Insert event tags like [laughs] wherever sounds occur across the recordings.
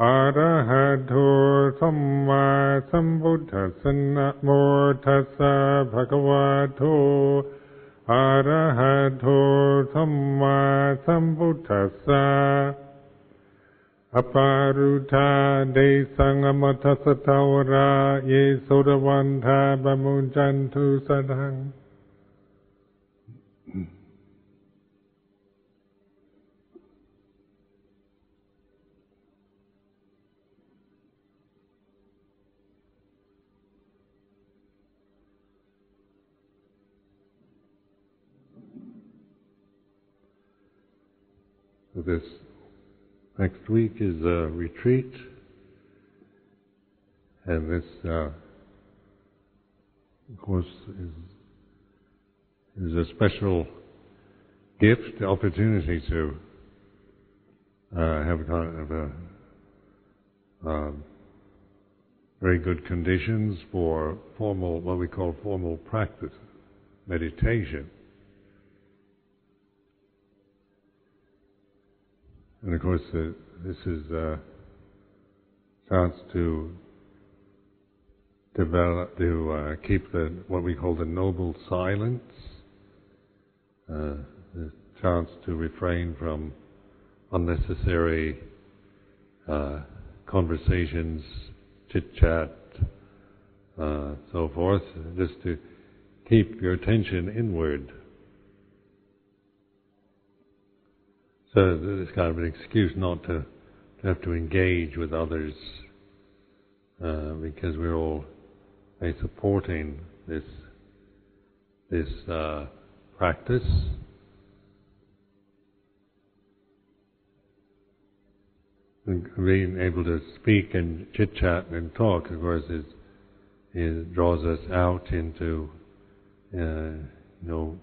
อะระหะโตสัมมาสัมพุทธัสสะนะโมตัสสะภะคะวะโตอะระหะโตสัมมาสัมพุทธัสสะอปารุธาเดสังอมัทสตาวรา เยสุรวันธาบมุจันทุสดัง This next week is a retreat, and this, uh, of course, is, is a special gift, opportunity to uh, have kind of a um, very good conditions for formal, what we call formal practice, meditation. And of course, uh, this is a chance to develop, to uh, keep the what we call the noble silence, uh, the chance to refrain from unnecessary uh, conversations, chit chat, uh, so forth, just to keep your attention inward. So it's kind of an excuse not to, have to engage with others uh, because we're all uh, supporting this this uh, practice. And being able to speak and chit chat and talk, of course, is, is draws us out into uh, you know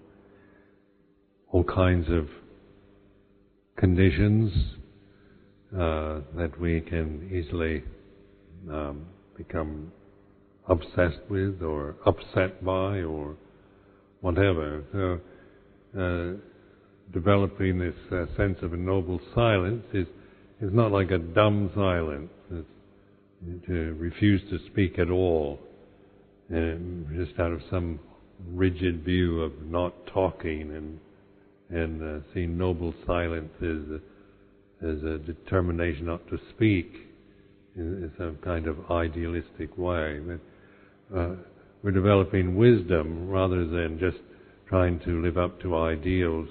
all kinds of conditions uh, that we can easily um, become obsessed with or upset by or whatever. So, uh, developing this uh, sense of a noble silence is is not like a dumb silence. It's to refuse to speak at all, just out of some rigid view of not talking and and uh, seeing noble silence as a, as a determination not to speak in, in some kind of idealistic way. But, uh, we're developing wisdom rather than just trying to live up to ideals.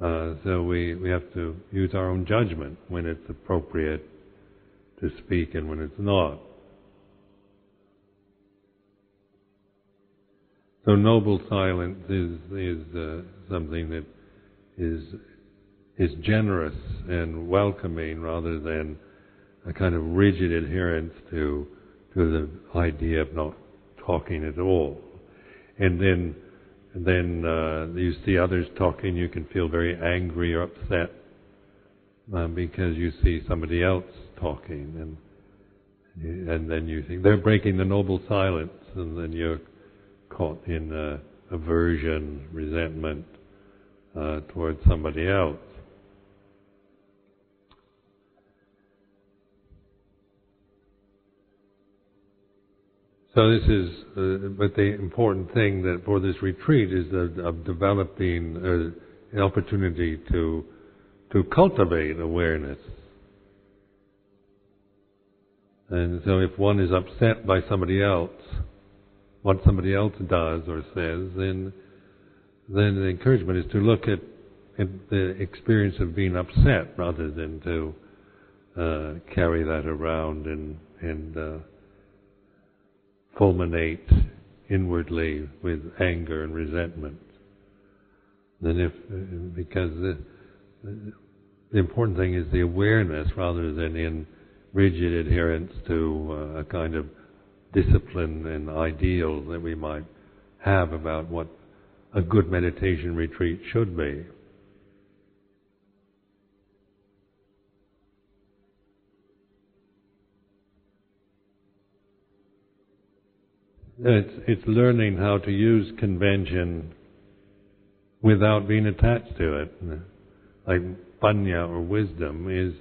Uh, so we, we have to use our own judgment when it's appropriate to speak and when it's not. So noble silence is is uh, something that is is generous and welcoming rather than a kind of rigid adherence to to the idea of not talking at all. And then then uh, you see others talking, you can feel very angry or upset uh, because you see somebody else talking, and and then you think they're breaking the noble silence, and then you're caught in aversion, resentment uh, towards somebody else. So this is, uh, but the important thing that for this retreat is that of developing uh, an opportunity to to cultivate awareness. And so, if one is upset by somebody else, what somebody else does or says, then then the encouragement is to look at, at the experience of being upset rather than to uh, carry that around and and uh, fulminate inwardly with anger and resentment. Then if because the, the important thing is the awareness rather than in rigid adherence to uh, a kind of discipline and ideals that we might have about what a good meditation retreat should be. It's, it's learning how to use convention without being attached to it. Like panya or wisdom is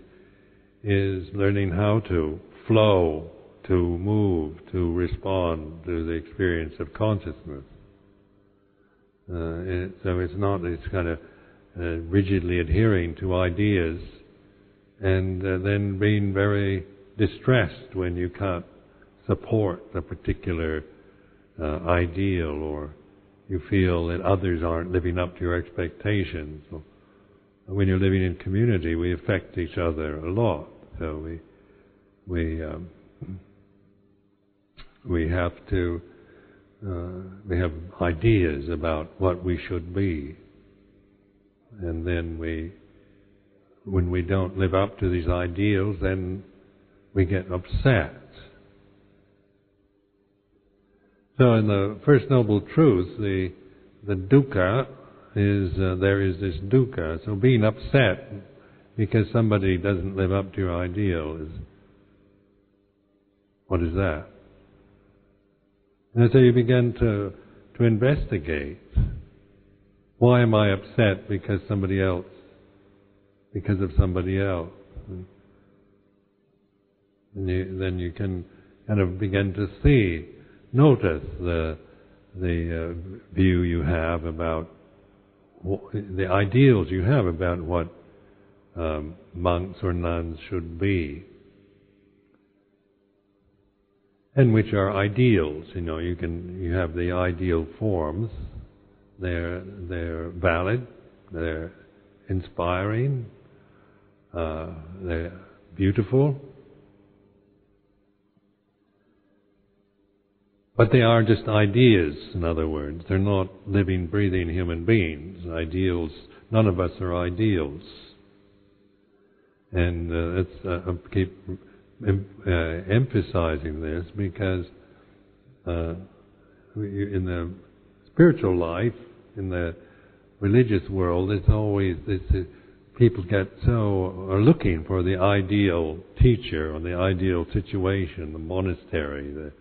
is learning how to flow, to move, to respond to the experience of consciousness. Uh, it, so it's not, it's kind of uh, rigidly adhering to ideas and uh, then being very distressed when you can't support a particular uh, ideal or you feel that others aren't living up to your expectations. When you're living in community, we affect each other a lot. So we we um, we have to uh, we have ideas about what we should be, and then we when we don't live up to these ideals, then we get upset. So in the First Noble Truth, the, the dukkha is, uh, there is this dukkha. So being upset because somebody doesn't live up to your ideal is, what is that? And so you begin to, to investigate. Why am I upset because somebody else, because of somebody else? And you, then you can kind of begin to see notice the the uh, view you have about the ideals you have about what um, monks or nuns should be, and which are ideals. You know, you can you have the ideal forms. They're they're valid. They're inspiring. Uh, they're beautiful. But they are just ideas, in other words. They're not living, breathing human beings. Ideals, none of us are ideals. And uh, it's, uh, I keep uh, emphasizing this because uh, in the spiritual life, in the religious world, it's always it's, uh, people get so are looking for the ideal teacher or the ideal situation, the monastery, the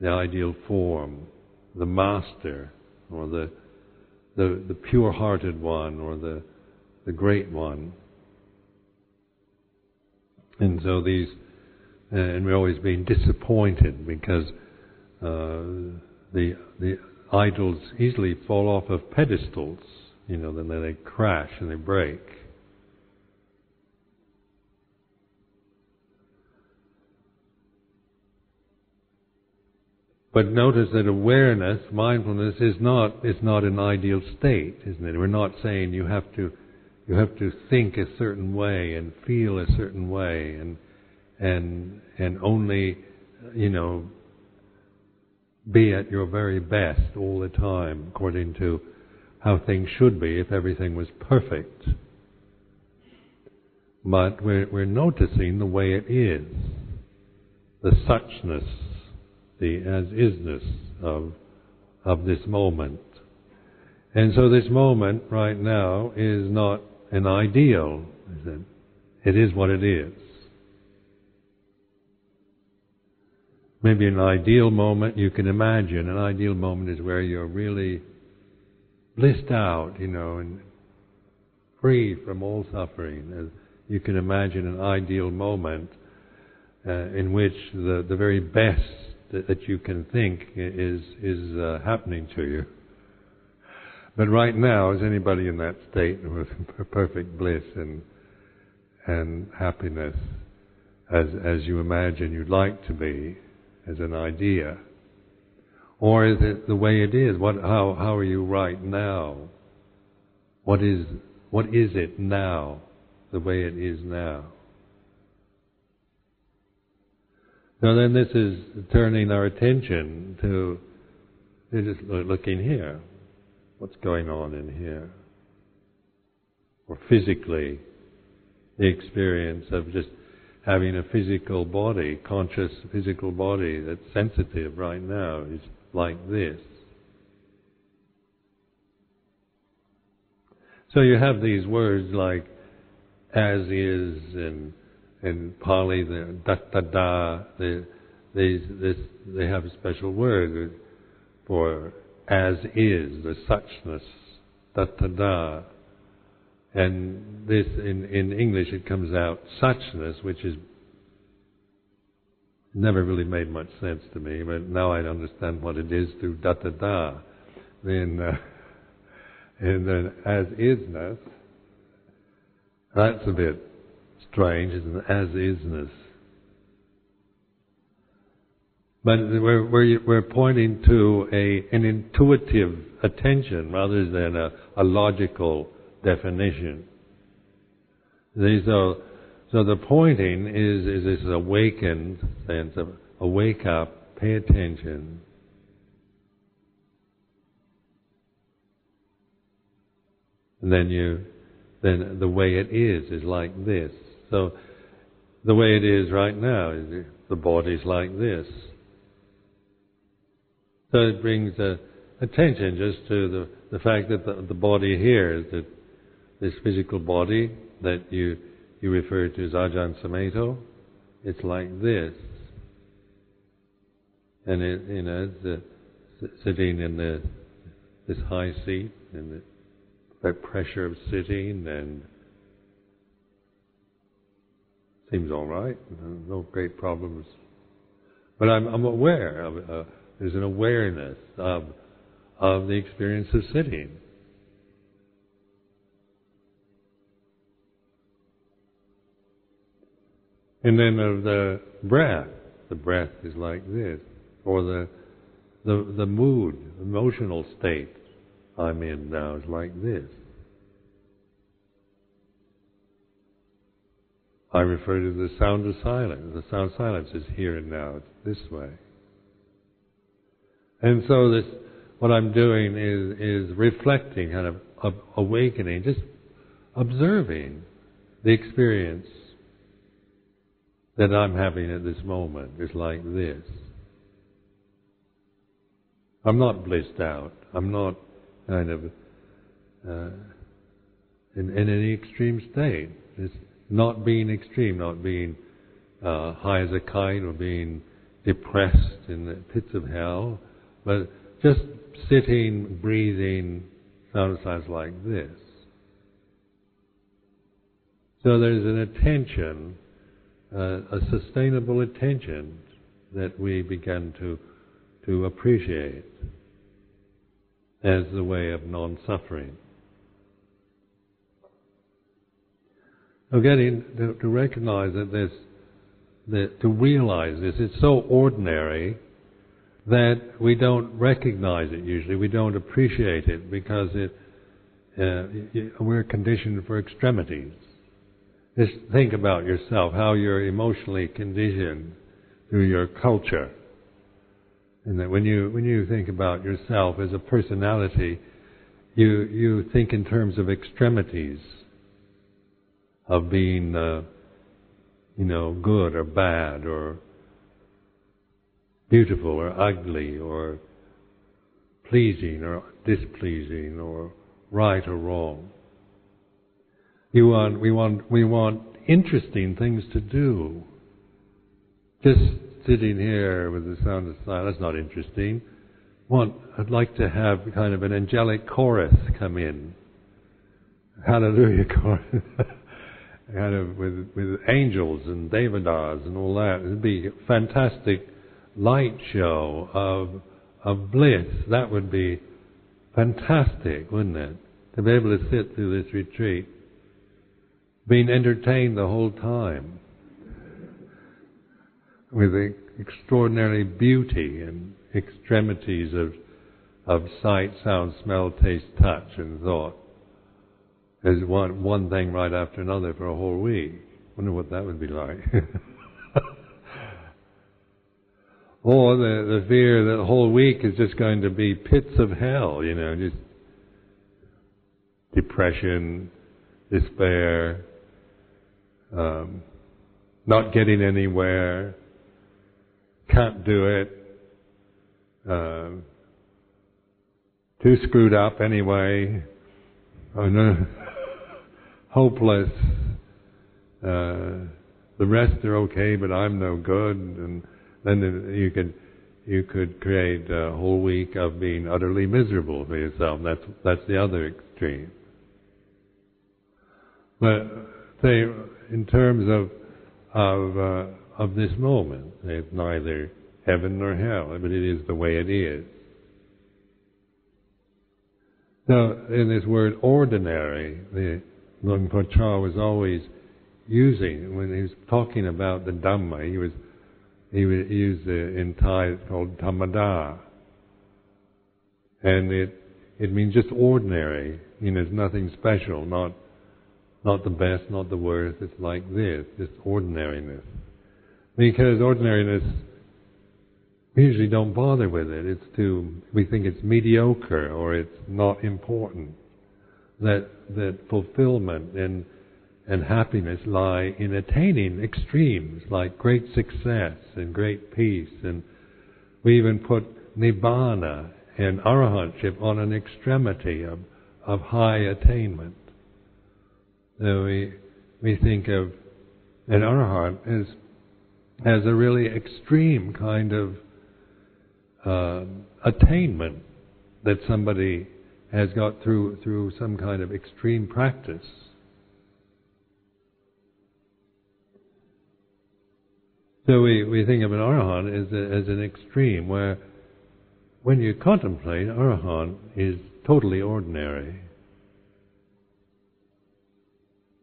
the ideal form, the master, or the, the, the pure hearted one, or the, the great one. And so these, uh, and we're always being disappointed because uh, the, the idols easily fall off of pedestals, you know, then they crash and they break. But notice that awareness, mindfulness, is not is not an ideal state, isn't it? We're not saying you have to you have to think a certain way and feel a certain way and and and only you know be at your very best all the time according to how things should be if everything was perfect. But we're, we're noticing the way it is, the suchness the as isness of of this moment. And so this moment right now is not an ideal? It is what it is. Maybe an ideal moment you can imagine. An ideal moment is where you're really blissed out, you know, and free from all suffering. As you can imagine an ideal moment uh, in which the, the very best that, that you can think is is uh, happening to you. But right now, is anybody in that state with [laughs] perfect bliss and and happiness, as as you imagine you'd like to be, as an idea, or is it the way it is? What how how are you right now? What is what is it now? The way it is now. Now then this is turning our attention to just looking here. What's going on in here? Or physically, the experience of just having a physical body, conscious physical body that's sensitive right now is like this. So you have these words like as is and in Pali, the datta they, they, this, they have a special word for as is, the suchness, datta And this, in, in English, it comes out suchness, which is never really made much sense to me, but now I understand what it is through da da da. Then, uh, [laughs] and then as isness, that's a bit strange, isn't it? As isness. But we're, we're, we're pointing to a, an intuitive attention rather than a, a logical definition. So, so the pointing is, is this awakened sense of awake up, pay attention. And then you, then the way it is is like this. So the way it is right now is the body's like this. So it brings uh, attention just to the, the fact that the, the body here, that this physical body that you, you refer to as Ajahn Sumedho, it's like this. And it, you know, the, sitting in the, this high seat and the pressure of sitting and seems all right, no great problems. But I'm, I'm aware of, uh, there's an awareness of, of the experience of sitting. And then of the breath. The breath is like this. Or the, the, the mood, emotional state I'm in now is like this. I refer to the sound of silence. The sound of silence is here and now. It's this way. And so this, what I'm doing is, is reflecting, kind of, awakening, just observing the experience that I'm having at this moment is like this. I'm not blissed out. I'm not kind of uh, in, in any extreme state. It's not being extreme, not being uh, high as a kite or being depressed in the pits of hell, but just sitting, breathing, sounds like this. So there's an attention, uh, a sustainable attention that we begin to to appreciate as the way of non-suffering. So getting to, to recognize that this, that to realize this, it's so ordinary that we don't recognize it usually, we don't appreciate it because it, uh, we're conditioned for extremities. Just think about yourself, how you're emotionally conditioned through your culture. And that when you, when you think about yourself as a personality, you, you think in terms of extremities of being, uh, you know, good or bad or beautiful or ugly or pleasing or displeasing or right or wrong. You want, we want, we want interesting things to do. Just sitting here with the sound of silence, that's not interesting. Want, I'd like to have kind of an angelic chorus come in. Hallelujah [laughs] chorus. kind of with, with angels and devatas and all that. It'd be fantastic light show of, of bliss. That would be fantastic, wouldn't it? To be able to sit through this retreat, being entertained the whole time with the extraordinary beauty and extremities of, of sight, sound, smell, taste, touch, and thought. There's one, one thing right after another for a whole week. Wonder what that would be like. [laughs] or the, the fear that the whole week is just going to be pits of hell, you know, just depression, despair, um, not getting anywhere, can't do it, uh, too screwed up anyway, oh no, [laughs] hopeless, uh, the rest are okay, but I'm no good, and then you could you could create a whole week of being utterly miserable for yourself. That's that's the other extreme. But say, in terms of of uh, of this moment, it's neither heaven nor hell, but it is the way it is. Now, in this word ordinary, the Luang Por Chah was always using when he was talking about the Dhamma. He was he would use the in Thai it's called Dhamada, and it it means just ordinary. You know, it's nothing special, not not the best, not the worst. It's like this, just ordinariness. Because ordinariness, we usually don't bother with it. It's too, we think it's mediocre or it's not important. That that fulfillment and and happiness lie in attaining extremes like great success and great peace, and we even put nibbana and arahantship on an extremity of of high attainment. So we we think of an arahant as as a really extreme kind of uh, attainment that somebody has got through through some kind of extreme practice. So we, we think of an arahant as, a, as an extreme where when you contemplate, arahant is totally ordinary.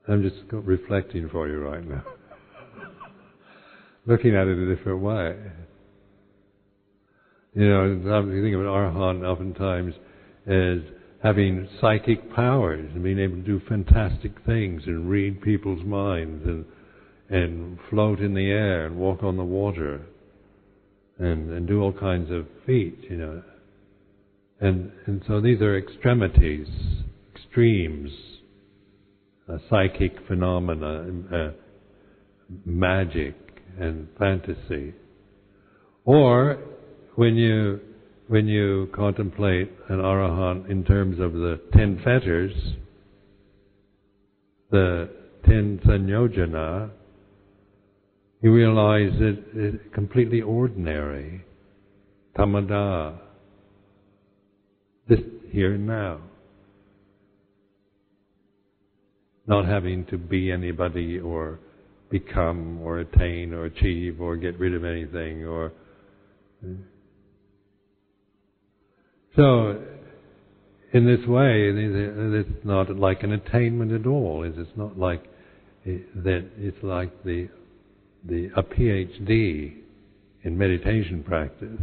I'm just reflecting for you right now. [laughs] Looking at it a different way. You know, you think of an arahant oftentimes as having psychic powers and being able to do fantastic things and read people's minds and and float in the air and walk on the water and and do all kinds of feats, you know. And and so these are extremities, extremes, uh, psychic phenomena, uh, magic and fantasy. Or when you when you contemplate an arahant in terms of the ten fetters, the ten sanyojana, you realize that it's completely ordinary, tamada, this here and now. Not having to be anybody or become or attain or achieve or get rid of anything or uh, so in this way it's not like an attainment at all. It's not like that it's like the the a PhD in meditation practice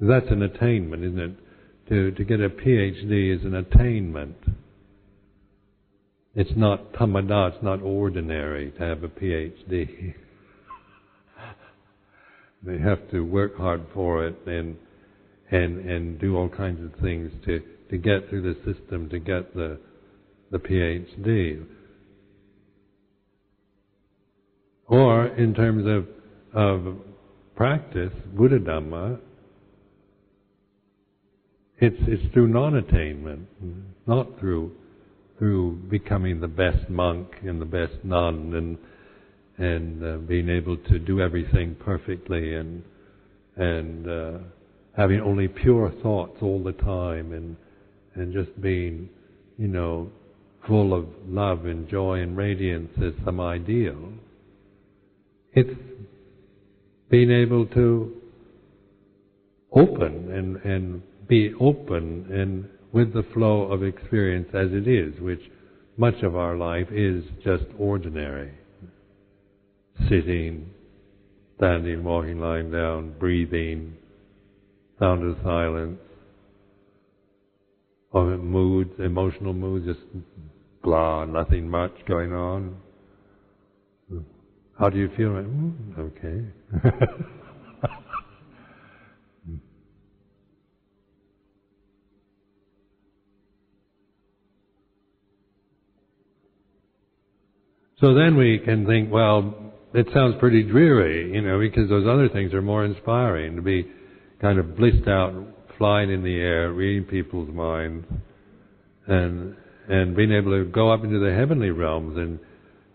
that's an attainment isn't it to to get a PhD is an attainment it's not tamada, it's not ordinary to have a PhD. [laughs] they have to work hard for it and and and do all kinds of things to to get through the system to get the the PhD. Or in terms of of practice, Buddha Dhamma, it's it's through non-attainment, not through through becoming the best monk and the best nun and and uh, being able to do everything perfectly and and uh, having only pure thoughts all the time and and just being you know full of love and joy and radiance as some ideal it's being able to open and and be open and with the flow of experience as it is, which much of our life is just ordinary. Sitting, standing, walking, lying down, breathing, sound of silence, or moods, emotional moods, just blah, nothing much going on. How do you feel? Mm, okay. [laughs] So then we can think, well, it sounds pretty dreary, you know, because those other things are more inspiring to be kind of blissed out, flying in the air, reading people's minds, and and being able to go up into the heavenly realms and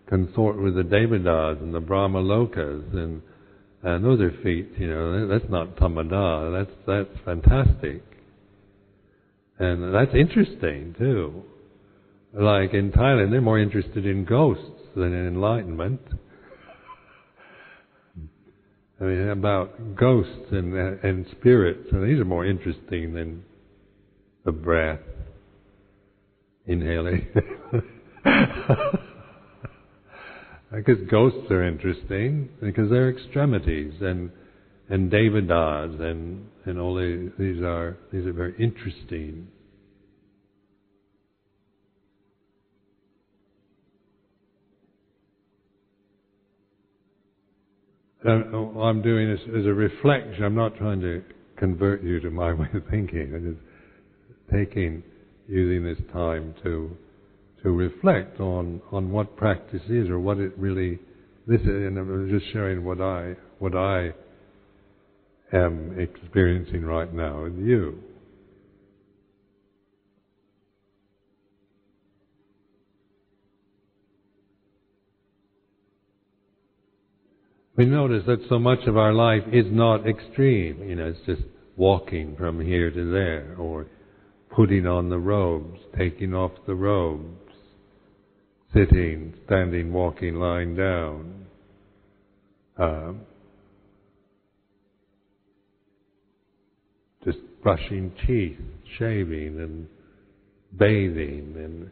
consort with the devatas and the Brahma lokas and and those are feats, you know. That's not tamada. That's that's fantastic, and that's interesting too. like in Thailand, they're more interested in ghosts than in enlightenment. I mean, about ghosts and, and spirits, and these are more interesting than the breath, inhaling. [laughs] because ghosts are interesting because they're extremities and and devatas and and all these, these are these are very interesting. Uh, I'm doing this as a reflection. I'm not trying to convert you to my [laughs] way of thinking. I'm just taking, using this time to to reflect on on what practice is or what it really this is. And I'm just sharing what I what I am experiencing right now with you. we notice that so much of our life is not extreme. You know, it's just walking from here to there, or putting on the robes, taking off the robes, sitting, standing, walking, lying down. Um, just brushing teeth, shaving, and bathing, and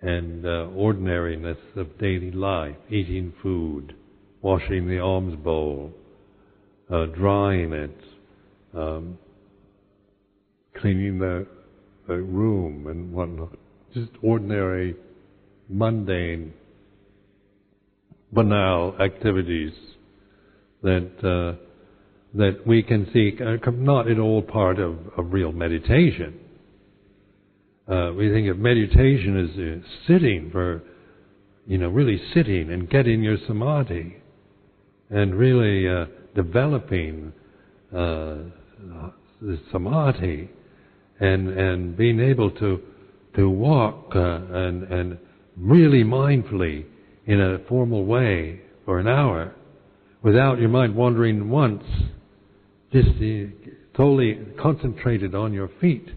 and uh, ordinariness of daily life, eating food washing the alms bowl, uh, drying it, um, cleaning the, the room and whatnot. Just ordinary, mundane, banal activities that uh, that we can seek are not at all part of, of real meditation. Uh, we think of meditation as uh, sitting for, you know, really sitting and getting your samadhi and really uh, developing uh, the samadhi and and being able to to walk uh, and and really mindfully in a formal way for an hour without your mind wandering once just uh, totally concentrated on your feet.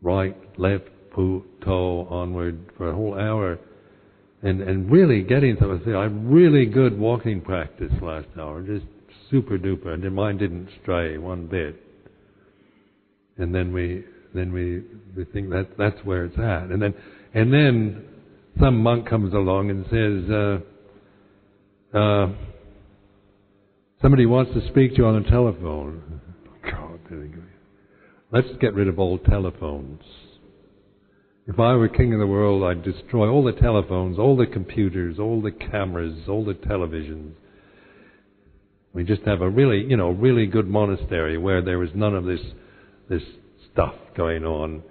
Right left put toe onward for a whole hour. And and really getting to I really good walking practice last hour, just super duper, and your mind didn't stray one bit. And then we then we we think that that's where it's at, and then and then some monk comes along and says, uh, uh, somebody wants to speak to you on the telephone. God, let's get rid of all telephones. If I were king of the world, I'd destroy all the telephones, all the computers, all the cameras, all the televisions. We just have a really, you know, really good monastery where there is none of this, this stuff going on,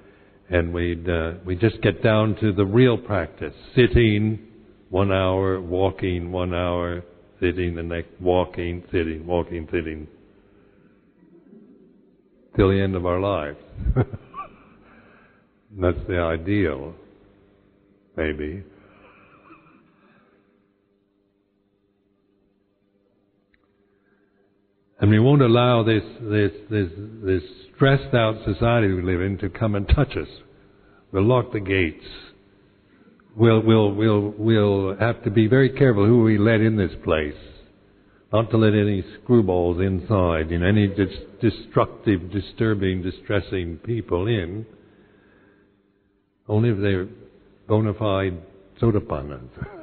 and we'd uh, we just get down to the real practice: sitting one hour, walking one hour, sitting the next, walking, sitting, walking, sitting, till the end of our lives. [laughs] That's the ideal, maybe. And we won't allow this, this, this, this stressed out society we live in to come and touch us. We'll lock the gates. We'll, we'll, we'll, we'll have to be very careful who we let in this place. Not to let any screwballs inside, you know, any dis- destructive, disturbing, distressing people in. Only if they're bona fide sotapannas. [laughs]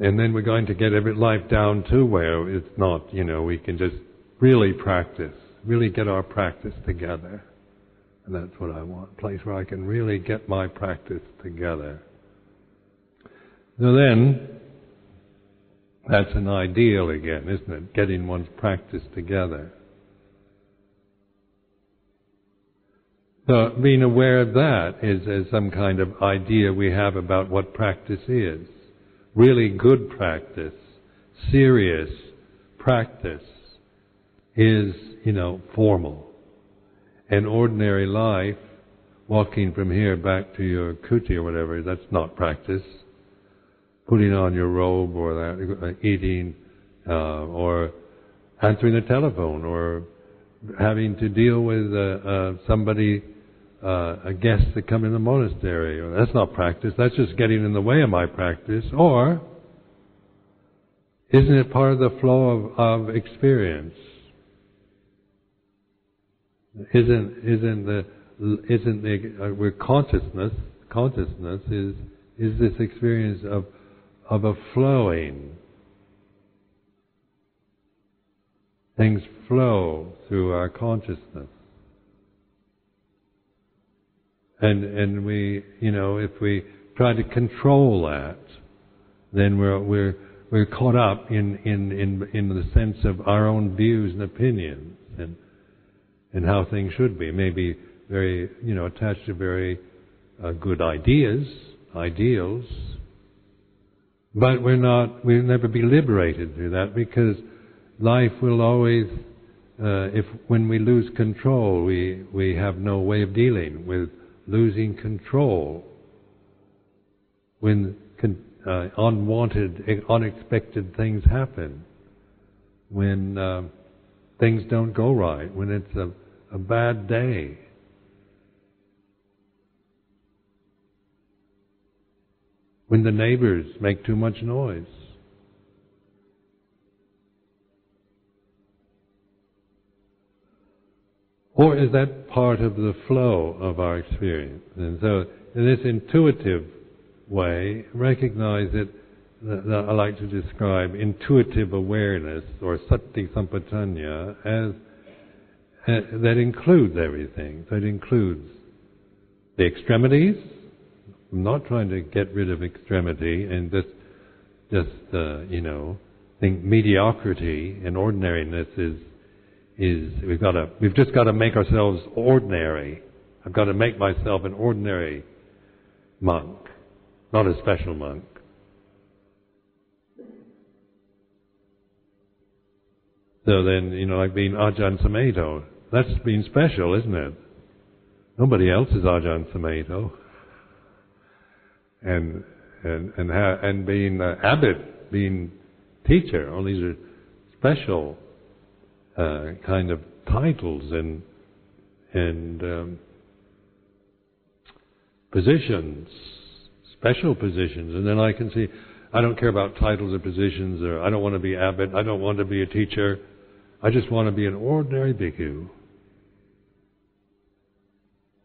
and then we're going to get every life down to where it's not, you know, we can just really practice, really get our practice together. And that's what I want, a place where I can really get my practice together. So then, that's an ideal again, isn't it? Getting one's practice together. So being aware of that is, is some kind of idea we have about what practice is. Really good practice, serious practice is, you know, formal. And ordinary life, walking from here back to your kuti or whatever, that's not practice putting on your robe or that, eating uh, or answering the telephone or having to deal with uh, uh, somebody, uh, a guest that come in the monastery. That's not practice. That's just getting in the way of my practice. Or isn't it part of the flow of, of experience? Isn't isn't the isn't the uh, consciousness consciousness is is this experience of of a flowing things flow through our consciousness and and we you know if we try to control that then we're we're we're caught up in in in in the sense of our own views and opinions and and how things should be. Maybe very you know attached to very uh, good ideas ideals. But we're not we'll never be liberated through that because life will always uh, if when we lose control we we have no way of dealing with losing control when con- uh, unwanted, unexpected things happen, when uh, things don't go right, when it's a, a bad day. When the neighbors make too much noise. Or is that part of the flow of our experience? And so, in this intuitive way, recognize it, that I like to describe intuitive awareness or sati sampajanya as uh, that includes everything. That includes the extremities. I'm not trying to get rid of extremity and just, just uh, you know, think mediocrity and ordinariness is is we've got to we've just got to make ourselves ordinary. I've got to make myself an ordinary monk not a special monk. So then, you know, like being Ajahn Sumedho, that's being special, isn't it? Nobody else is Ajahn Sumedho. And, and, and, ha- and being uh, abbot, being teacher, all these are special uh, kind of titles and, and um, positions special positions, and then I can see I don't care about titles or positions, or I don't want to be abbot, I don't want to be a teacher, I just want to be an ordinary bhikkhu.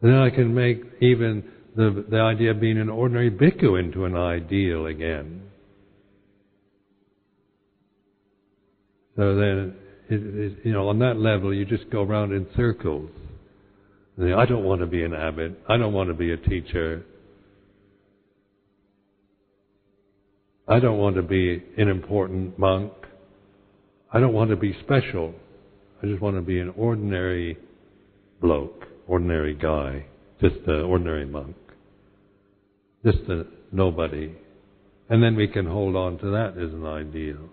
And then I can make even the, the idea of being an ordinary bhikkhu into an ideal again. So then, it, it, you know, on that level, you just go around in circles. I don't want to be an abbot. I don't want to be a teacher. I don't want to be an important monk. I don't want to be special. I just want to be an ordinary bloke, ordinary guy, just an ordinary monk, just a nobody. And then we can hold on to that as an ideal.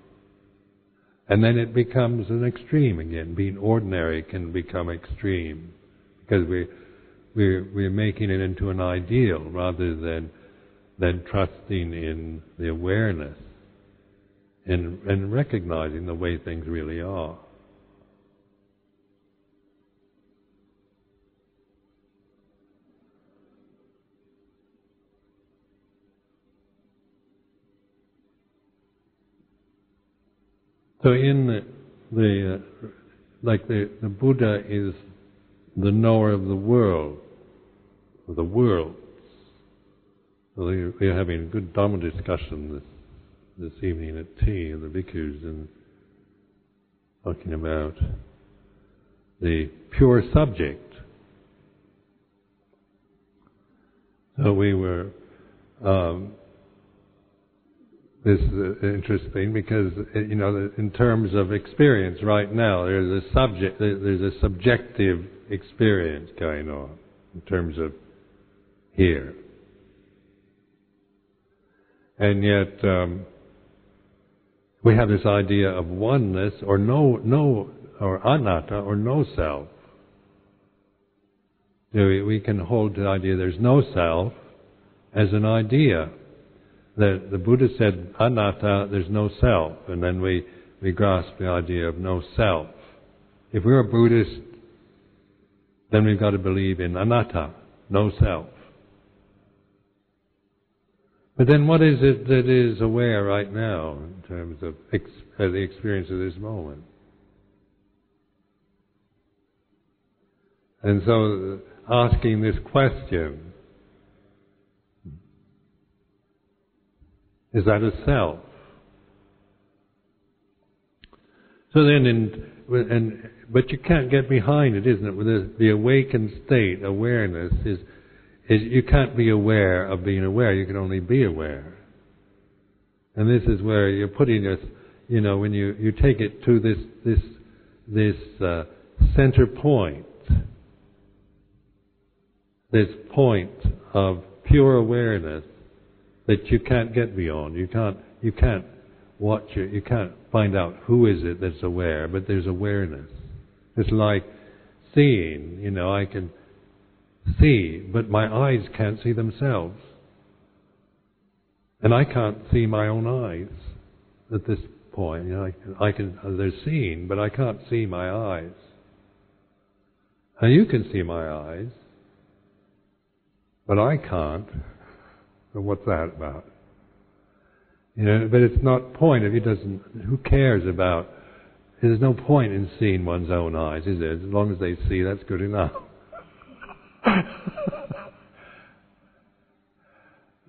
And then it becomes an extreme again. Being ordinary can become extreme because we, we're, we're making it into an ideal rather than than trusting in the awareness and, and recognizing the way things really are. So in the, the uh, like the, the Buddha is the knower of the world, of the world. We're having a good Dharma discussion this, this evening at tea, the bhikkhus, and talking about the pure subject. So we were. Um, this is interesting because you know in terms of experience right now there's a subject there's a subjective experience going on in terms of here and yet, um, we have this idea of oneness or no, no, or anatta or no self. We can hold the idea there's no self as an idea. That the Buddha said anatta, there's no self, and then we, we grasp the idea of no self. If we're a Buddhist then we've got to believe in anatta, no self. But then what is it that is aware right now in terms of ex- uh, the experience of this moment? And so asking this question, is that a self? So then in, and, but you can't get behind it, isn't it? With the, awakened state, awareness is, is, you can't be aware of being aware, you can only be aware. And this is where you're putting us, you know, when you, you take it to this, this, this uh, center point, this point of pure awareness that you can't get beyond. You can't, you can't watch it, you can't find out who is it that's aware, but there's awareness. It's like seeing, you know, I can see, but my eyes can't see themselves. And I can't see my own eyes at this point. You know, I can, I can, they're seeing, but I can't see my eyes. And you can see my eyes, but I can't. So what's that about? You know, but it's not point if he doesn't. Who cares about? There's no point in seeing one's own eyes, is there? As long as they see, that's good enough. [laughs]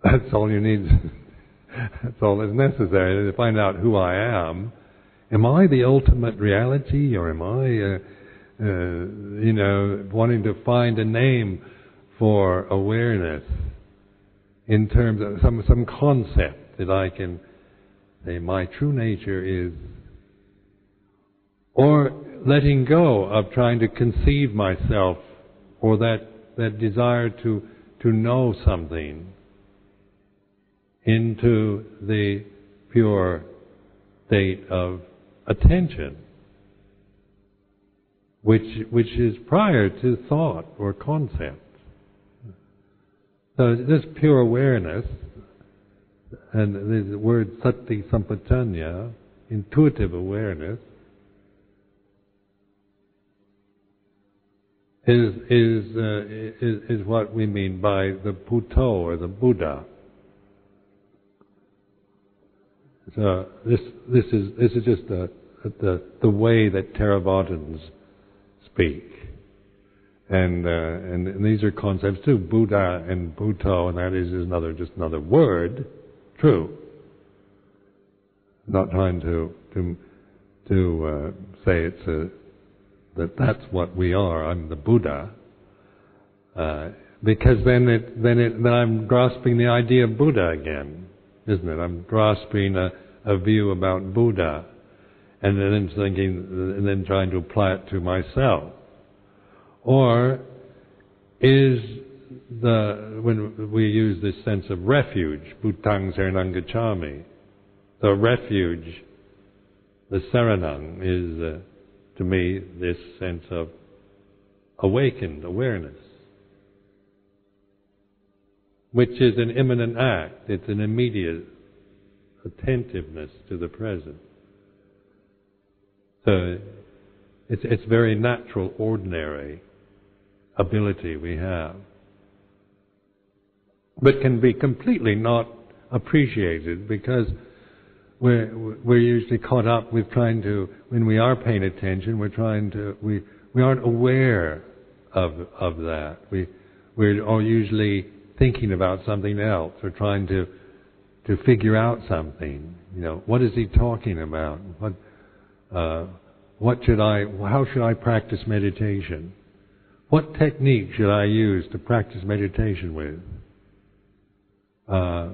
that's all you need. that's all that's necessary to find out who I am. Am I the ultimate reality, or am I, uh, uh, you know, wanting to find a name for awareness in terms of some some concept? that I can say my true nature is, or letting go of trying to conceive myself or that, that desire to, to know something into the pure state of attention, which, which is prior to thought or concept. So this pure awareness and the word sati sampajanya, intuitive awareness, is is, uh, is is what we mean by the Buddha or the Buddha. So this this is this is just the the the way that Theravadins speak, and, uh, and and these are concepts too. Buddha and Buddha, and that is, is another just another word true. Not trying to to to uh, say it's a, that that's what we are. I'm the Buddha, uh, because then it then it then I'm grasping the idea of Buddha again, isn't it? I'm grasping a, a view about Buddha, and then thinking and then trying to apply it to myself, or is the, when we use this sense of refuge, Buddhang Saranang Gacchami, the refuge, the Saranang is, uh, to me, this sense of awakened awareness, which is an immanent act. It's an immediate attentiveness to the present. So it's, it's very natural, ordinary ability we have but can be completely not appreciated because we're, we're usually caught up with trying to, when we are paying attention, we're trying to, we, we aren't aware of, of that. We, we're all usually thinking about something else or trying to, to figure out something. You know, what is he talking about? What, uh, what should I, how should I practice meditation? What technique should I use to practice meditation with? Uh,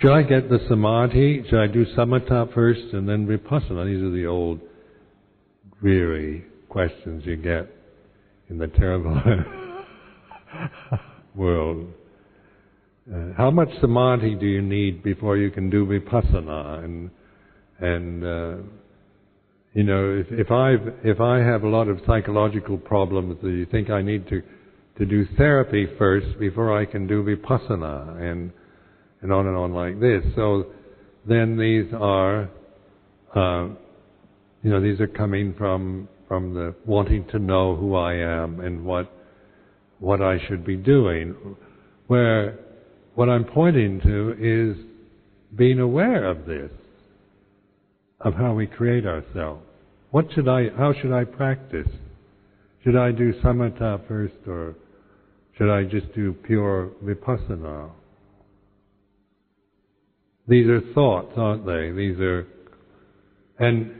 should I get the samadhi? Should I do samatha first and then vipassana? These are the old, dreary questions you get in the Theravada [laughs] world. Uh, how much samadhi do you need before you can do vipassana? And and uh, you know, if, if I if I have a lot of psychological problems, do you think I need to to do therapy first before I can do vipassana? And and on and on like this. So then these are, uh, you know, these are coming from from the wanting to know who I am and what what I should be doing. Where what I'm pointing to is being aware of this, of how we create ourselves. What should I, how should I practice? Should I do samatha first or should I just do pure vipassana? These are thoughts, aren't they? These are, and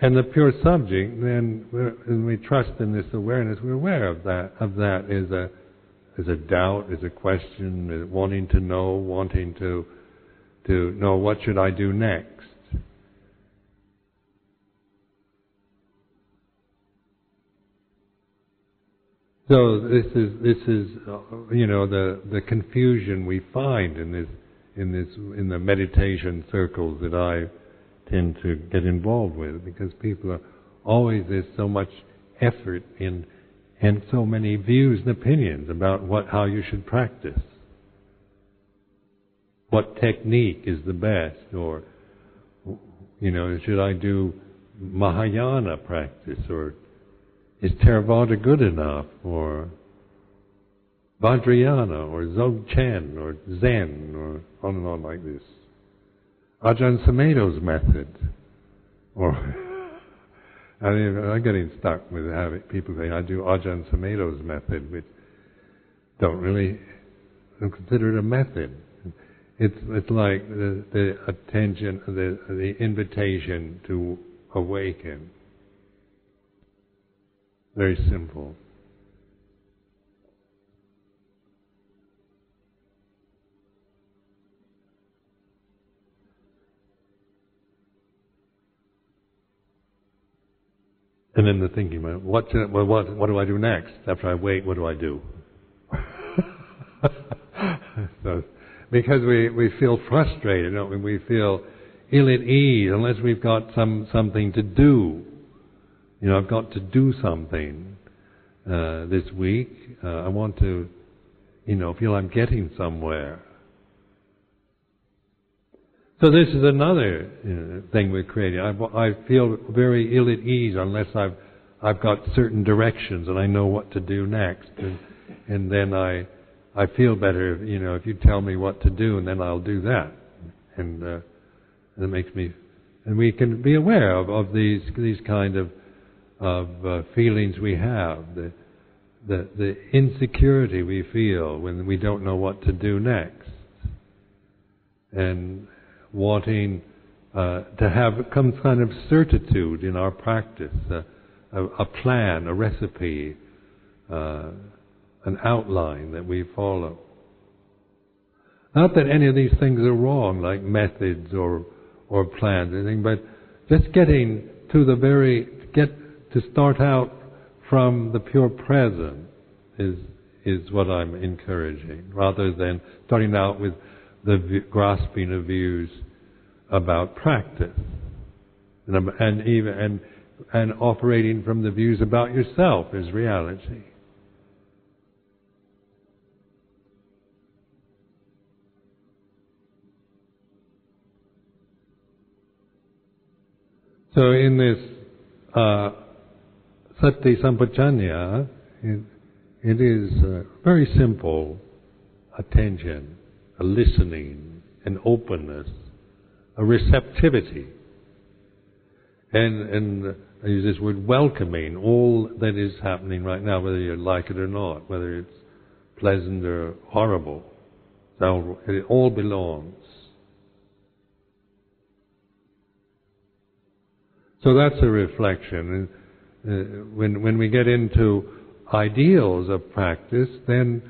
and the pure subject. Then, when we trust in this awareness, we're aware of that. Of that is a is a doubt, is a question, is wanting to know, wanting to to know what should I do next. So this is this is uh, you know the the confusion we find in this in this in the meditation circles that I tend to get involved with because people are always there's so much effort in and so many views and opinions about what how you should practice. What technique is the best or you know, should I do Mahayana practice or is Theravada good enough? Or Vajrayana, or Dzogchen, or Zen, or on and on like this. Ajahn Sumedho's method. Or, [laughs] I mean, I'm getting stuck with having people say, I do Ajahn Sumedho's method, which don't really consider it a method. It's, it's like the, the attention, the, the invitation to awaken. Very simple. And then the thinking, what, what, what do I do next? After I wait, what do I do? [laughs] so, because we, we feel frustrated, don't we? We feel ill at ease unless we've got some, something to do. You know, I've got to do something uh, this week. Uh, I want to, you know, feel I'm getting somewhere. So this is another you know, thing we're creating. I, I feel very ill at ease unless I've I've got certain directions and I know what to do next, and, and then I I feel better. You know, if you tell me what to do, and then I'll do that, and uh, it makes me. And we can be aware of, of these these kind of of uh, feelings we have, the, the, the insecurity we feel when we don't know what to do next, and wanting uh, to have some kind of certitude in our practice, uh, a, a, plan, a recipe, uh, an outline that we follow. Not that any of these things are wrong, like methods or or plans, or anything, but just getting to the very get to start out from the pure present is is what I'm encouraging, rather than starting out with the grasping of views about practice, and, and even and and operating from the views about yourself as reality. So in this uh, Sati Sampajanya, it, it is uh, very simple attention, a listening, an openness, a receptivity. And, and I use this word welcoming all that is happening right now, whether you like it or not, whether it's pleasant or horrible. It all belongs. So that's a reflection when when we get into ideals of practice, then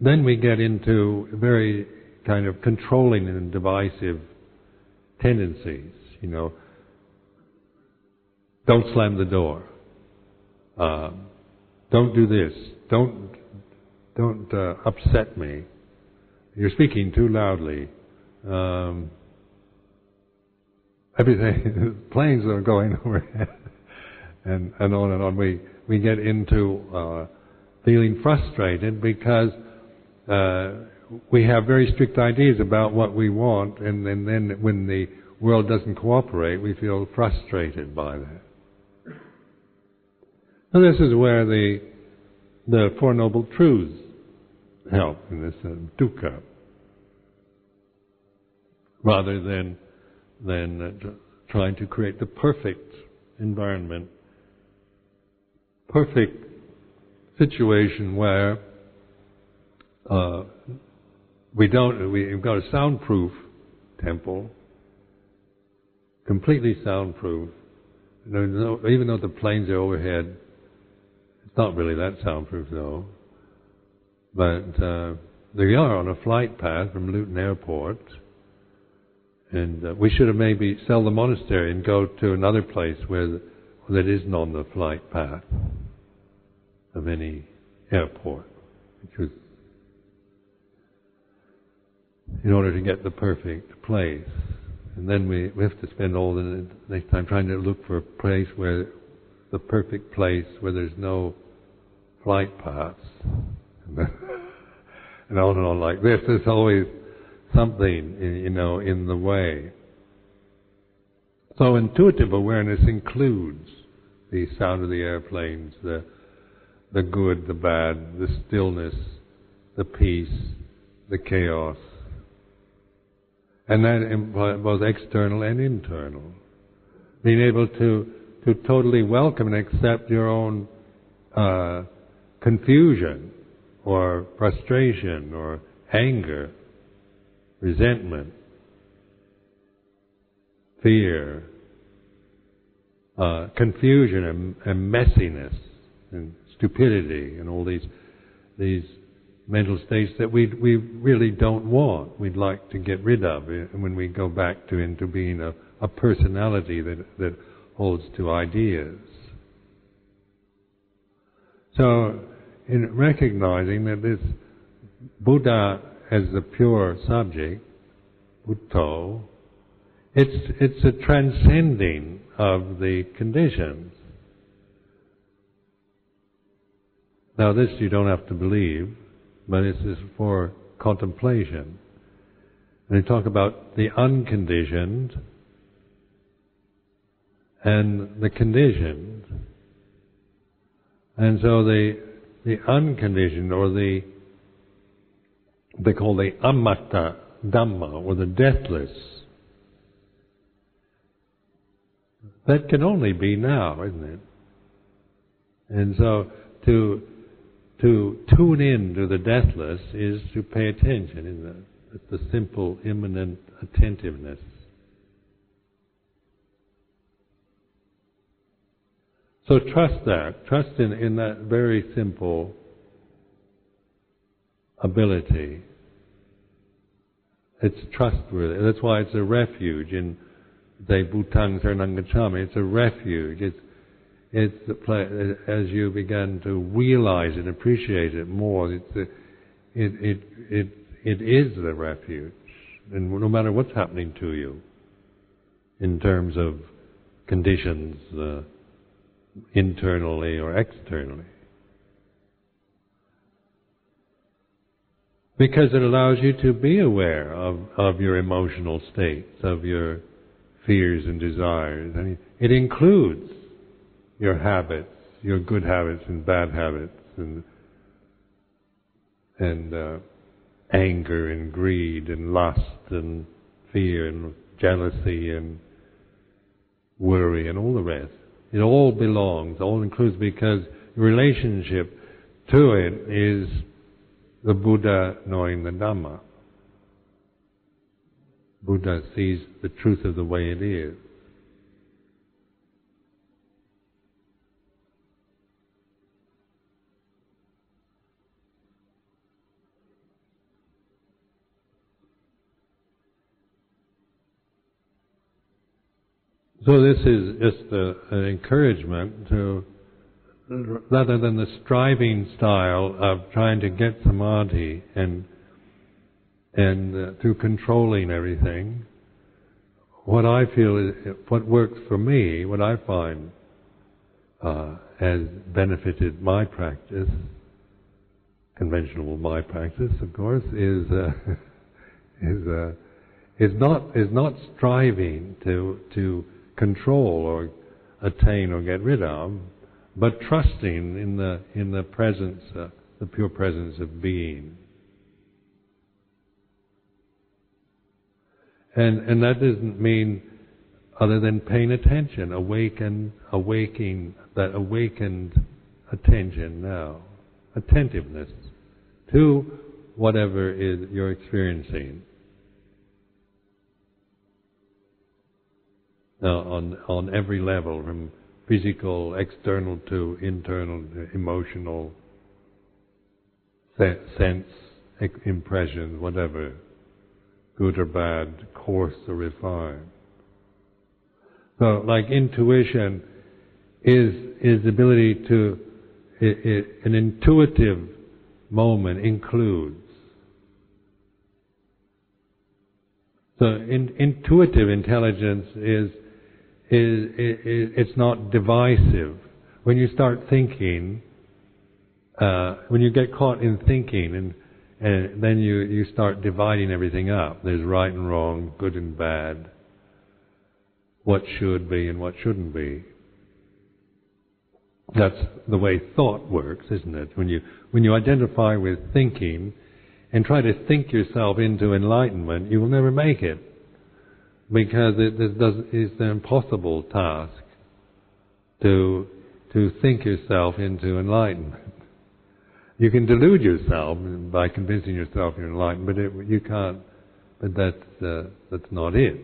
then we get into very kind of controlling and divisive tendencies. You know, don't slam the door. Uh, don't do this. Don't don't uh, upset me. You're speaking too loudly. Um, everything [laughs] planes are going [laughs] overhead and, and on and on. We, we get into uh, feeling frustrated because uh, we have very strict ideas about what we want, and, and then when the world doesn't cooperate, we feel frustrated by that. So this is where the the Four Noble Truths help in this uh, dukkha, rather than than uh, trying to create the perfect environment, perfect situation where uh, we don't. We've got a soundproof temple, completely soundproof. even though the planes are overhead, it's not really that soundproof though. But uh, they are on a flight path from Luton Airport, and uh, we should have maybe sell the monastery and go to another place where the, that isn't on the flight path of any airport, was in order to get the perfect place. And then we, we have to spend all the next time trying to look for a place where the perfect place where there's no flight paths. [laughs] and on and on like this. There's always something, you know, in the way. So intuitive awareness includes the sound of the airplanes, the the good, the bad, the stillness, the peace, the chaos. And that implies both external and internal. Being able to, to totally welcome and accept your own uh, confusion or frustration or anger, resentment, fear, uh, confusion and, and messiness and stupidity and all these these mental states that we we really don't want. We'd like to get rid of when we go back to into being a, a personality that that holds to ideas. So, in recognizing that this Buddha as the pure subject, Buddho, it's it's a transcending of the conditions. Now, this you don't have to believe, but this is for contemplation. And they talk about the unconditioned and the conditioned. And so the the unconditioned or the they call the amata dhamma or the deathless. That can only be now, isn't it? And so to to tune in to the deathless is to pay attention in the, the simple, immanent attentiveness. So trust that. Trust in, in that very simple ability. It's trustworthy. That's why it's a refuge in De Buddhang Saranang Gacchami. It's a refuge. It's it's the place, as you begin to realize and appreciate it more, it's the, it, it, it, it is the refuge. And no matter what's happening to you, in terms of conditions, uh, internally or externally. Because it allows you to be aware of, of your emotional states, of your fears and desires. And it includes your habits, your good habits and bad habits, and and uh, anger and greed and lust and fear and jealousy and worry and all the rest. It all belongs, all includes because relationship to it is the Buddha knowing the Dhamma. Buddha sees the truth of the way it is. So this is just a, an encouragement to, rather than the striving style of trying to get samadhi and and uh, through controlling everything, what I feel is what works for me, what I find uh, has benefited my practice, conventional my practice, of course, is uh, [laughs] is uh, is not is not striving to to control or attain or get rid of, but trusting in the in the presence, uh, the pure presence of being. And and that doesn't mean other than paying attention, awaken, awaking that awakened attention now, attentiveness to whatever is you're experiencing. Now, on on every level, from physical, external to internal, emotional, sense, impression, whatever, good or bad, coarse or refined. So, like intuition is is the ability to it, it, an intuitive moment includes. So, in, intuitive intelligence is is, is, it's not divisive. When you start thinking, uh, when you get caught in thinking, and, and then you, you start dividing everything up. There's right and wrong, good and bad, what should be and what shouldn't be. That's the way thought works, isn't it? When you, when you identify with thinking and try to think yourself into enlightenment, you will never make it because it is an impossible task to to think yourself into enlightenment. You can delude yourself by convincing yourself you're enlightened, but it, you can't. But that's uh, that's not it.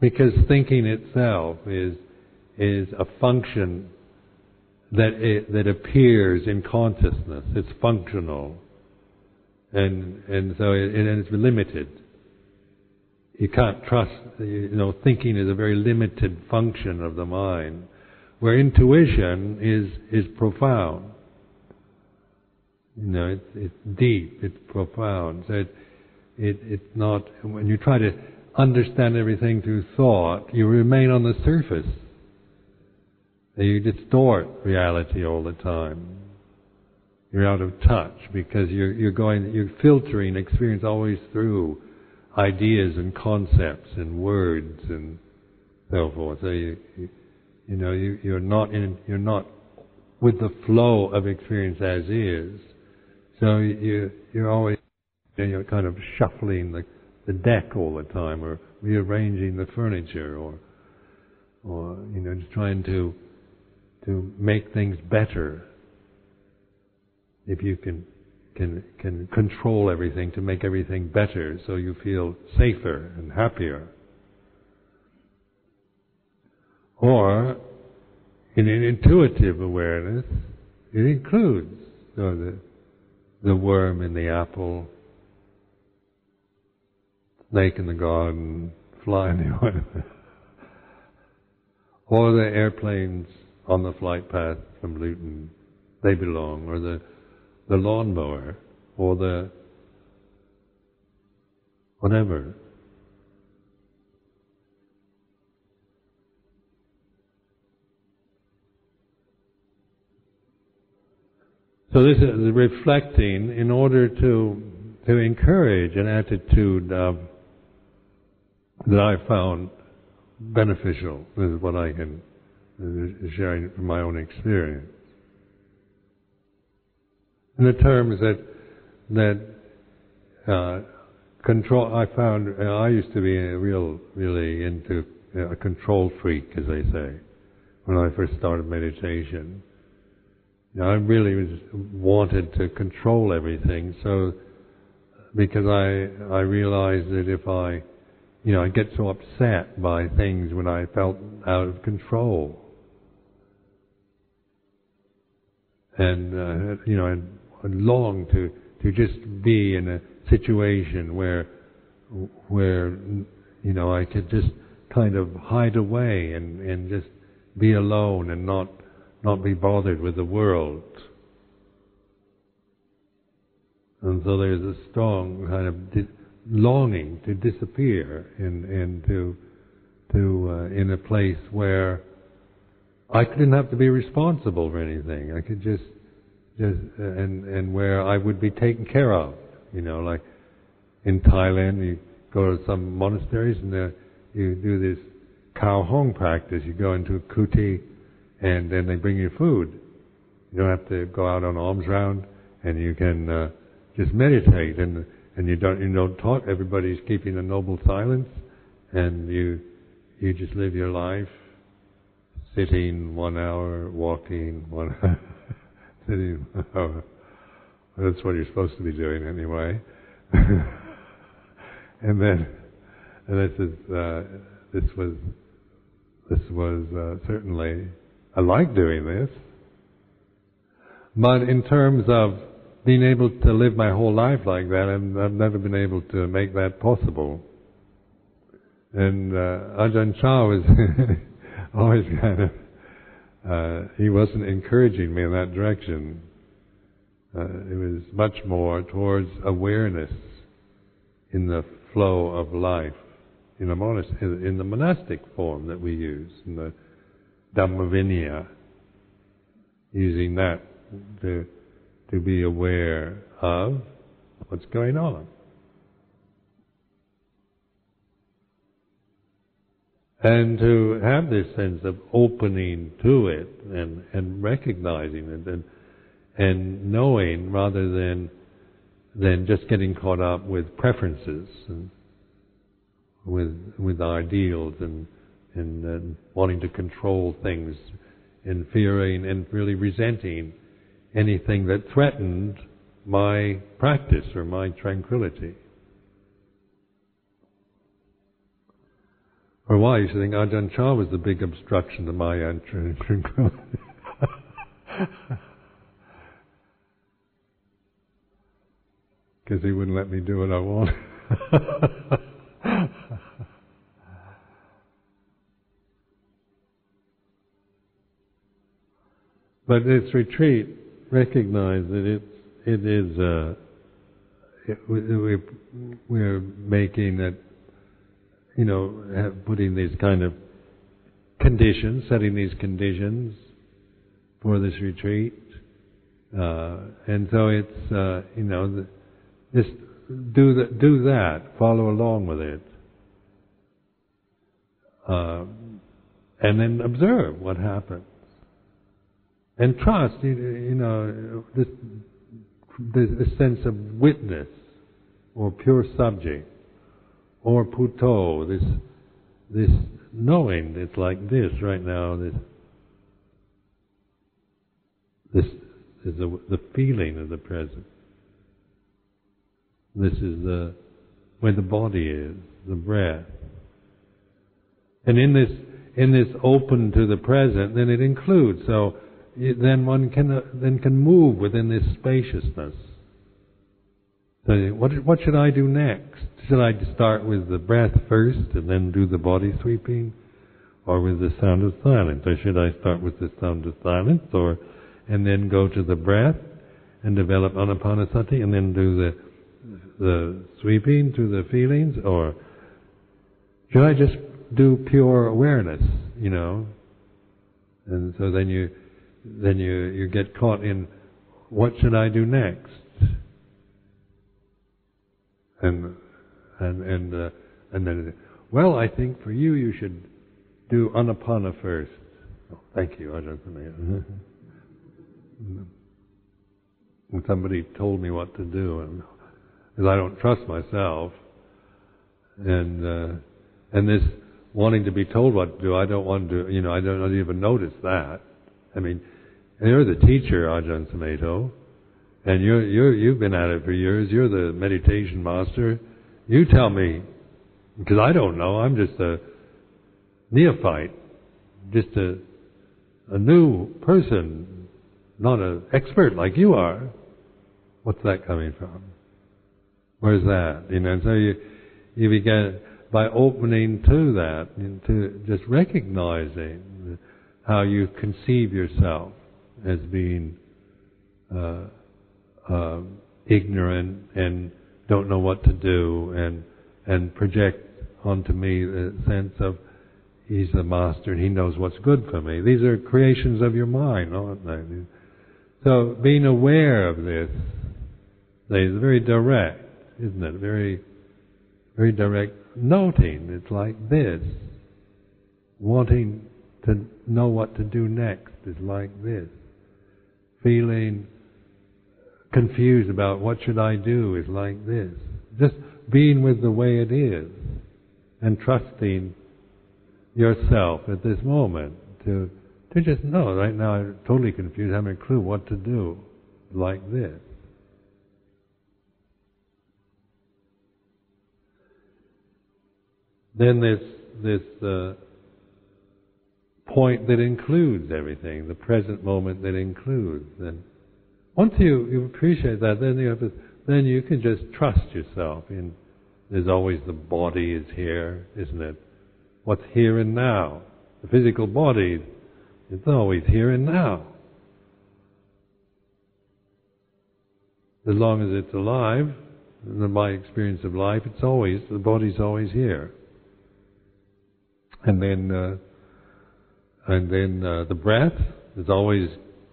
Because thinking itself is is a function that it, that appears in consciousness. It's functional, and and so it, and it's limited you can't trust, you know, thinking is a very limited function of the mind, where intuition is, is profound. You know, it's, it's deep, it's profound. So it, it, it's not, when you try to understand everything through thought, you remain on the surface. You distort reality all the time. You're out of touch because you're, you're going, you're filtering experience always through ideas and concepts and words and so forth. So you, you, you know, you, you're not in, you're not with the flow of experience as is. So you, you're always, you're kind of shuffling the, the deck all the time, or rearranging the furniture, or, or you know, just trying to, to make things better. If you can can can control everything to make everything better so you feel safer and happier. Or in an intuitive awareness, it includes the the worm in the apple, snake in the garden, fly in the [laughs] oil, or the airplanes on the flight path from Luton, they belong, or the the lawnmower or the whatever. So this is reflecting in order to to encourage an attitude that I found beneficial. This is what I can sharing from my own experience in the terms that that uh, control. I found uh, I used to be a real, really into uh, a control freak, as they say, when I first started meditation. You know, I really was wanted to control everything, so because I I realized that if I, you know, I get so upset by things when I felt out of control. And uh, you know, I long to to just be in a situation where where you know I could just kind of hide away and and just be alone and not not be bothered with the world. And so there's a strong kind of di- longing to disappear and and to uh, in a place where I didn't have to be responsible for anything. I could just just and and where I would be taken care of. You know, like in Thailand, you go to some monasteries and there you do this cow hong practice. You go into a kuti and then they bring you food. You don't have to go out on alms round, and you can uh, just meditate, and and you don't you don't talk. Everybody's keeping a noble silence, and you you just live your life, sitting one hour, walking one [laughs] hour, sitting. One hour. That's what you're supposed to be doing anyway. [laughs] and then, and this is uh, this was this was uh, certainly I like doing this, but in terms of being able to live my whole life like that, I've, I've never been able to make that possible. And uh, Ajahn Chah was [laughs] always kind of uh, he wasn't encouraging me in that direction. Uh, it was much more towards awareness in the flow of life in, in the monastic form that we use, in the Dhammavinaya, using that to, to be aware of what's going on. And to have this sense of opening to it and, and recognizing it and and knowing rather than than just getting caught up with preferences and with with ideals and and, and uh, wanting to control things and fearing and really resenting anything that threatened my practice or my tranquility. Or why? You to think Ajahn Chah was the big obstruction to my [laughs] tranquility. because he wouldn't let me do what I want. [laughs] but this retreat, recognize that it it is uh, it, we, we're making it, you know, putting these kind of conditions, setting these conditions for this retreat, uh, and so it's uh, you know. The, just do that, do that, follow along with it. Uh, and then observe what happens. And trust, you, you know, this, this sense of witness, or pure subject, or Buddho, this, this knowing it's like this right now, this, this is the, the feeling of the present. This is the, where the body is, the breath. And in this, in this open to the present, then it includes, so then one can, uh, then can move within this spaciousness. So what, what should I do next? Should I start with the breath first and then do the body sweeping? Or with the sound of silence? Or should I start with the sound of silence or, and then go to the breath and develop anapanasati and then do the the sweeping to the feelings, or should I just do pure awareness? You know, and so then you then you you get caught in what should I do next, and and and uh, and then well, I think for you you should do anapana first. Oh, thank you, Ajahn [laughs] And somebody told me what to do, and because I don't trust myself, and uh, and this wanting to be told what to do, I don't want to, you know, I don't even notice that. I mean, you're the teacher, Ajahn Sumedho, and you're you you've been at it for years. You're the meditation master. You tell me, because I don't know. I'm just a neophyte, just a a new person, not an expert like you are. What's that coming from? Where's that? You know, so you you begin by opening to that, into just recognizing how you conceive yourself as being uh, uh, ignorant and don't know what to do, and and project onto me the sense of he's the master and he knows what's good for me. These are creations of your mind, aren't they? So being aware of this is very direct isn't it? Very, very direct noting. It's like this, wanting to know what to do next is like this. Feeling confused about what should I do is like this. Just being with the way it is and trusting yourself at this moment to to just know right now I'm totally confused, I haven't a clue what to do like this. Then this this uh, point that includes everything, the present moment that includes. And once you, you appreciate that, then you have to, then you can just trust yourself in. There's always the body is here, isn't it? What's here and now? The physical body it's always here and now. As long as it's alive, in my experience of life, it's always the body's always here. And then, uh, and then uh, the breath. There's always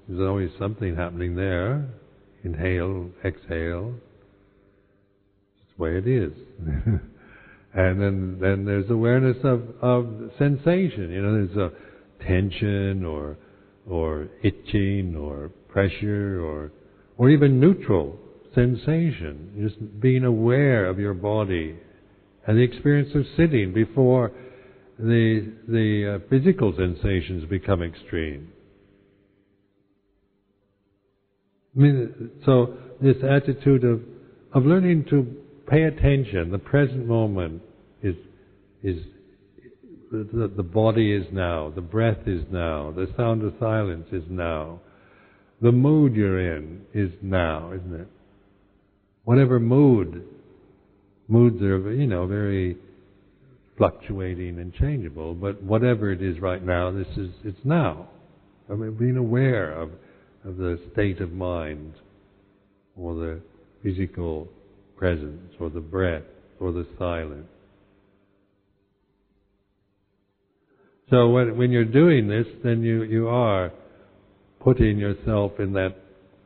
there's always something happening there. Inhale, exhale. It's the way it is. [laughs] and then then there's awareness of of sensation. You know, there's a tension or or itching or pressure or or even neutral sensation. Just being aware of your body and the experience of sitting before the, the uh, physical sensations become extreme. I mean, so this attitude of, of learning to pay attention, the present moment is, is, the, the body is now, the breath is now, the sound of silence is now, the mood you're in is now, isn't it? Whatever mood, moods are, you know, very fluctuating and changeable, but whatever it is right now, this is it's now. I mean, being aware of of the state of mind, or the physical presence, or the breath, or the silence. So when when you're doing this, then you you are putting yourself in that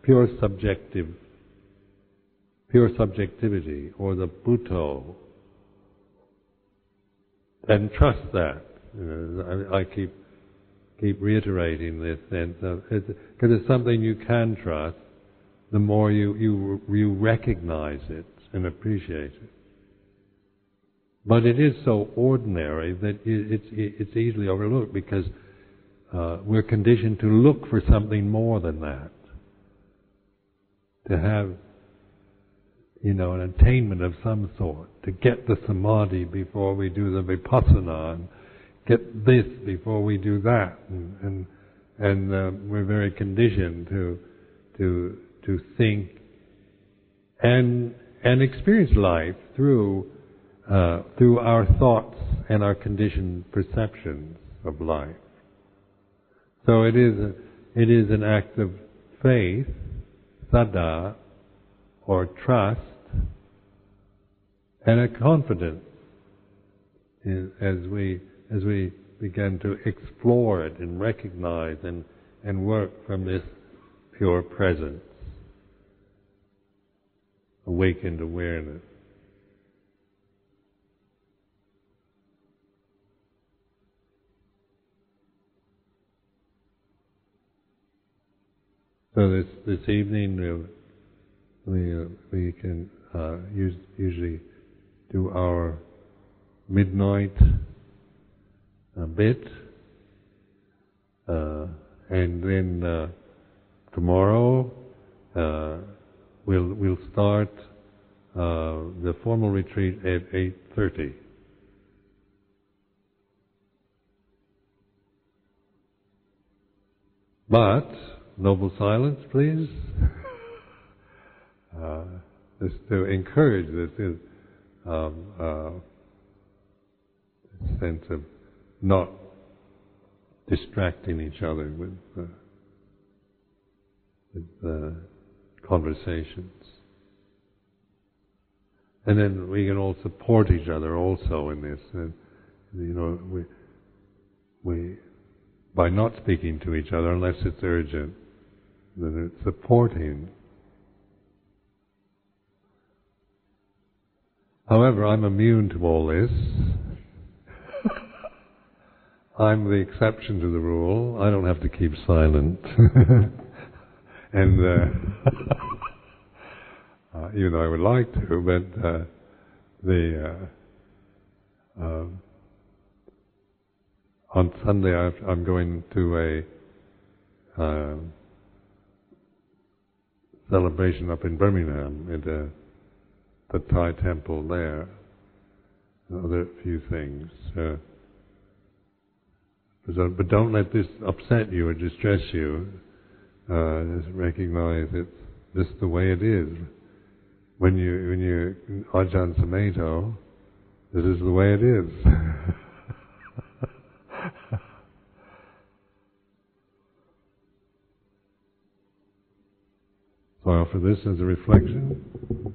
pure subjective, pure subjectivity, or the Buddho, and trust that. You know, I, I, keep keep reiterating this sense of because it's, it's, something you can trust. The more you you you recognize it and appreciate it. But it is so ordinary that it's it's easily overlooked because uh, we're conditioned to look for something more than that. To have you know, an attainment of some sort, to get the samadhi before we do the vipassana, and get this before we do that, and and, and uh, we're very conditioned to to to think and and experience life through uh, through our thoughts and our conditioned perceptions of life. So it is a, it is an act of faith, saddha, or trust and a confidence in, as we as we begin to explore it and recognize and, and work from this pure presence, awakened awareness. So this this evening we uh, we can uh, use, usually do our midnight uh, bit, uh, and then uh, tomorrow uh, we'll we'll start the formal retreat at eight thirty. But noble silence, please. [laughs] uh, is to encourage this um, uh, sense of not distracting each other with, uh, with uh, conversations. And then we can all support each other also in this. And, you know, we, we, by not speaking to each other unless it's urgent, then it's supporting However, I'm immune to all this. I'm the exception to the rule. I don't have to keep silent. [laughs] and uh, [laughs] uh, even though I would like to, but uh, the uh, um, on Sunday i am going to a uh, celebration up in Birmingham at the, the Thai temple there. Other few things. Uh, but don't let this upset you or distress you. Uh, just recognize it's just the way it is. When you when you Ajahn Sumedho, this is the way it is. [laughs] so I offer this as a reflection.